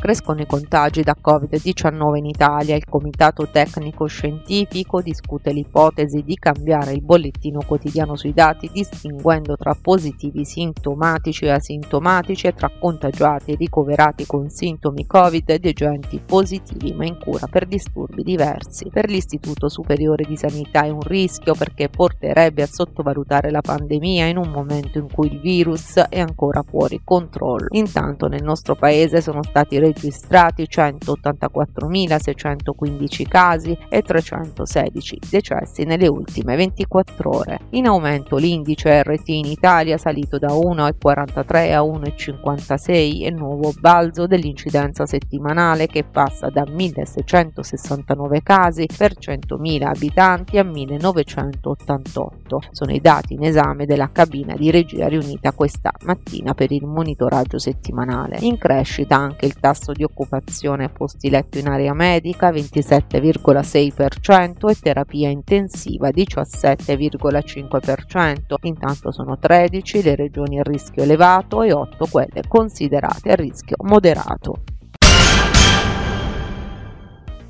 Crescono i contagi da Covid-19 in Italia. Il Comitato Tecnico Scientifico discute l'ipotesi di cambiare il bollettino quotidiano sui dati, distinguendo tra positivi sintomatici e asintomatici e tra contagiati e ricoverati con sintomi Covid ed agenti positivi ma in cura per disturbi diversi. Per l'Istituto Superiore di Sanità è un rischio perché porterebbe a sottovalutare la pandemia in un momento in cui il virus è ancora fuori controllo. Intanto nel nostro paese sono stati registrati 184.615 casi e 316 decessi nelle ultime 24 ore. In aumento l'indice RT in Italia salito da 1,43 a 1,56 e nuovo balzo dell'incidenza settimanale che passa da 1.669 casi per 100.000 abitanti a 1.988. Sono i dati in esame della cabina di regia riunita questa mattina per il monitoraggio settimanale. In crescita anche il tasso tasso di occupazione posti letto in area medica 27,6% e terapia intensiva 17,5%. Intanto sono 13 le regioni a rischio elevato e 8 quelle considerate a rischio moderato.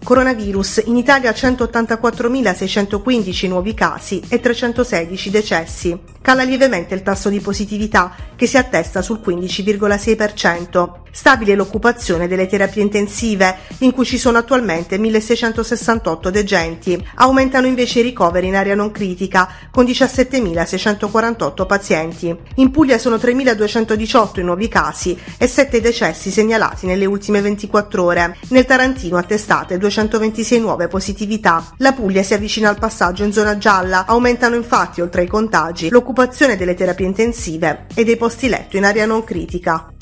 Coronavirus, in Italia 184.615 nuovi casi e 316 decessi. Cala lievemente il tasso di positività che si attesta sul 15,6%. Stabile l'occupazione delle terapie intensive, in cui ci sono attualmente 1668 degenti. Aumentano invece i ricoveri in area non critica, con 17.648 pazienti. In Puglia sono 3.218 i nuovi casi e 7 decessi segnalati nelle ultime 24 ore. Nel Tarantino attestate 226 nuove positività. La Puglia si avvicina al passaggio in zona gialla, aumentano infatti oltre ai contagi l'occupazione delle terapie intensive e dei posti letto in area non critica.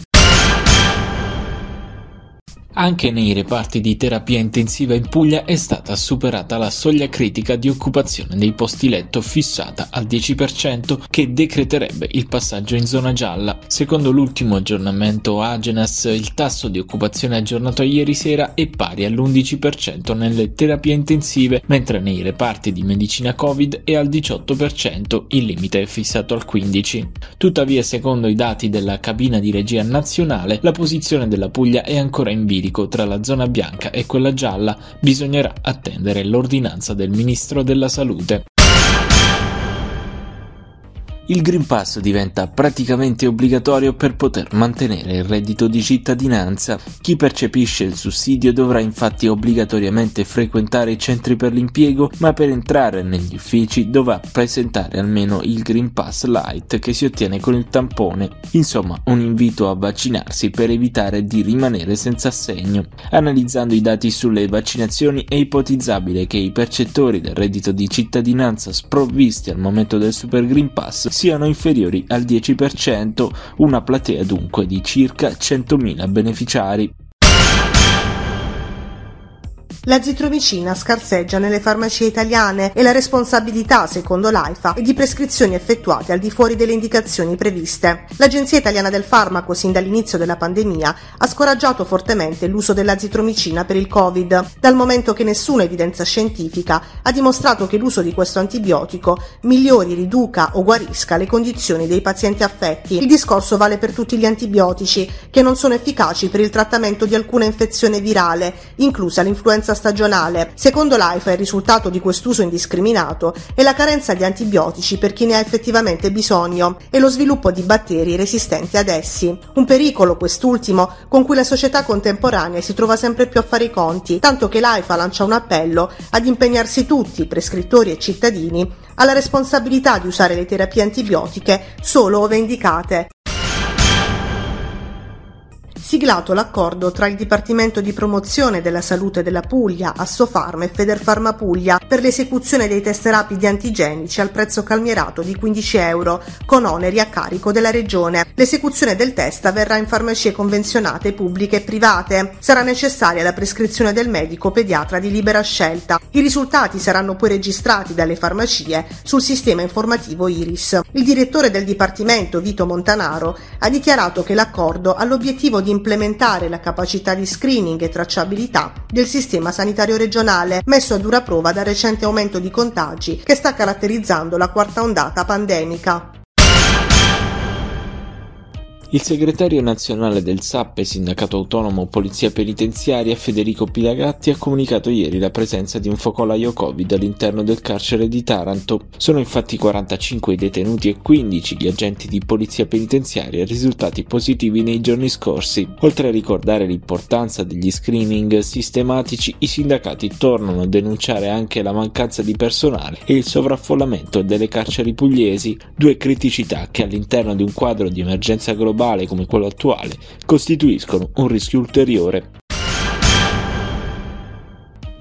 Anche nei reparti di terapia intensiva in Puglia è stata superata la soglia critica di occupazione dei posti letto fissata al 10% che decreterebbe il passaggio in zona gialla. Secondo l'ultimo aggiornamento Agenas, il tasso di occupazione aggiornato ieri sera è pari all'11% nelle terapie intensive, mentre nei reparti di medicina Covid è al 18%, il limite è fissato al 15%. Tuttavia, secondo i dati della cabina di regia nazionale, la posizione della Puglia è ancora in bilico medico tra la zona bianca e quella gialla bisognerà attendere l'ordinanza del Ministro della Salute. Il Green Pass diventa praticamente obbligatorio per poter mantenere il reddito di cittadinanza. Chi percepisce il sussidio dovrà infatti obbligatoriamente frequentare i centri per l'impiego, ma per entrare negli uffici dovrà presentare almeno il Green Pass Light che si ottiene con il tampone. Insomma, un invito a vaccinarsi per evitare di rimanere senza assegno. Analizzando i dati sulle vaccinazioni è ipotizzabile che i percettori del reddito di cittadinanza sprovvisti al momento del Super Green Pass siano inferiori al 10%, una platea dunque di circa 100.000 beneficiari. L'azitromicina scarseggia nelle farmacie italiane e la responsabilità, secondo l'AIFA, è di prescrizioni effettuate al di fuori delle indicazioni previste. L'Agenzia Italiana del Farmaco, sin dall'inizio della pandemia, ha scoraggiato fortemente l'uso dell'azitromicina per il Covid, dal momento che nessuna evidenza scientifica ha dimostrato che l'uso di questo antibiotico migliori, riduca o guarisca le condizioni dei pazienti affetti. Il discorso vale per tutti gli antibiotici, che non sono efficaci per il trattamento di alcuna infezione virale, inclusa l'influenza stagionale. Secondo l'AIFA il risultato di quest'uso indiscriminato è la carenza di antibiotici per chi ne ha effettivamente bisogno e lo sviluppo di batteri resistenti ad essi. Un pericolo quest'ultimo con cui la società contemporanea si trova sempre più a fare i conti, tanto che l'AIFA lancia un appello ad impegnarsi tutti, prescrittori e cittadini, alla responsabilità di usare le terapie antibiotiche solo ove indicate siglato l'accordo tra il Dipartimento di Promozione della Salute della Puglia, Assofarma e Federfarma Puglia per l'esecuzione dei test rapidi antigenici al prezzo calmierato di 15 euro, con oneri a carico della Regione. L'esecuzione del test avverrà in farmacie convenzionate pubbliche e private. Sarà necessaria la prescrizione del medico pediatra di libera scelta. I risultati saranno poi registrati dalle farmacie sul sistema informativo Iris. Il direttore del Dipartimento, Vito Montanaro, ha dichiarato che l'accordo ha l'obiettivo di implementare la capacità di screening e tracciabilità del sistema sanitario regionale, messo a dura prova dal recente aumento di contagi che sta caratterizzando la quarta ondata pandemica. Il segretario nazionale del SAP, Sindacato Autonomo Polizia Penitenziaria, Federico Pilagatti, ha comunicato ieri la presenza di un focolaio Covid all'interno del carcere di Taranto. Sono infatti 45 i detenuti e 15 gli agenti di Polizia Penitenziaria risultati positivi nei giorni scorsi. Oltre a ricordare l'importanza degli screening sistematici, i sindacati tornano a denunciare anche la mancanza di personale e il sovraffollamento delle carceri pugliesi, due criticità che all'interno di un quadro di emergenza globale globale come quello attuale costituiscono un rischio ulteriore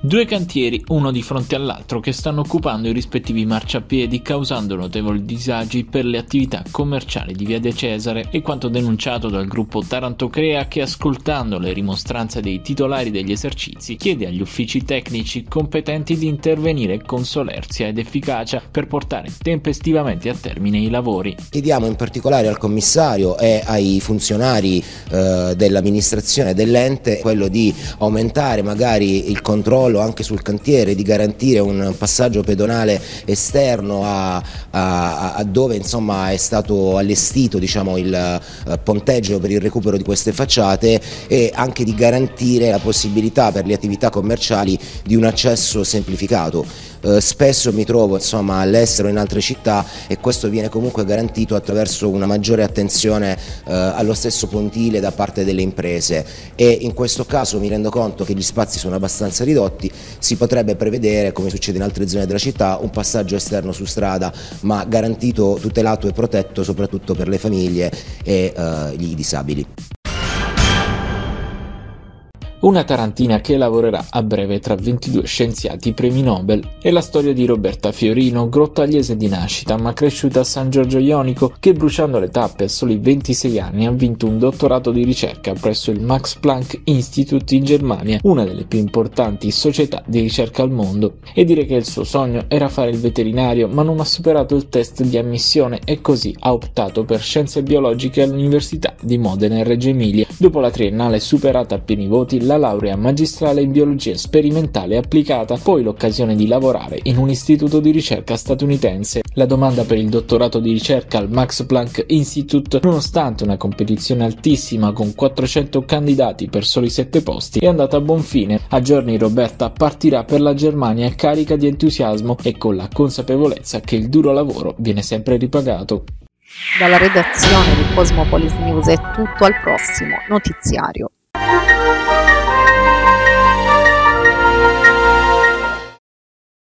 Due cantieri, uno di fronte all'altro, che stanno occupando i rispettivi marciapiedi, causando notevoli disagi per le attività commerciali di Via De Cesare e quanto denunciato dal gruppo Taranto Crea che, ascoltando le rimostranze dei titolari degli esercizi, chiede agli uffici tecnici competenti di intervenire con solerzia ed efficacia per portare tempestivamente a termine i lavori. Chiediamo in particolare al commissario e ai funzionari eh, dell'amministrazione dell'ente quello di aumentare magari il controllo controllo anche sul cantiere, di garantire un passaggio pedonale esterno a, a, a dove insomma, è stato allestito diciamo, il uh, ponteggio per il recupero di queste facciate e anche di garantire la possibilità per le attività commerciali di un accesso semplificato. Uh, spesso mi trovo insomma, all'estero in altre città e questo viene comunque garantito attraverso una maggiore attenzione uh, allo stesso pontile da parte delle imprese e in questo caso mi rendo conto che gli spazi sono abbastanza ridotti si potrebbe prevedere, come succede in altre zone della città, un passaggio esterno su strada, ma garantito, tutelato e protetto soprattutto per le famiglie e uh, i disabili. Una tarantina che lavorerà a breve tra 22 scienziati premi Nobel. È la storia di Roberta Fiorino, grottagliese di nascita ma cresciuta a San Giorgio Ionico, che bruciando le tappe a soli 26 anni ha vinto un dottorato di ricerca presso il Max Planck Institute in Germania, una delle più importanti società di ricerca al mondo. E dire che il suo sogno era fare il veterinario, ma non ha superato il test di ammissione e così ha optato per scienze biologiche all'Università di Modena e Reggio Emilia. Dopo la triennale superata a pieni voti, la laurea magistrale in biologia sperimentale applicata, poi l'occasione di lavorare in un istituto di ricerca statunitense. La domanda per il dottorato di ricerca al Max Planck Institute, nonostante una competizione altissima con 400 candidati per soli 7 posti, è andata a buon fine. A giorni Roberta partirà per la Germania carica di entusiasmo e con la consapevolezza che il duro lavoro viene sempre ripagato. Dalla redazione di Cosmopolis News è tutto al prossimo notiziario.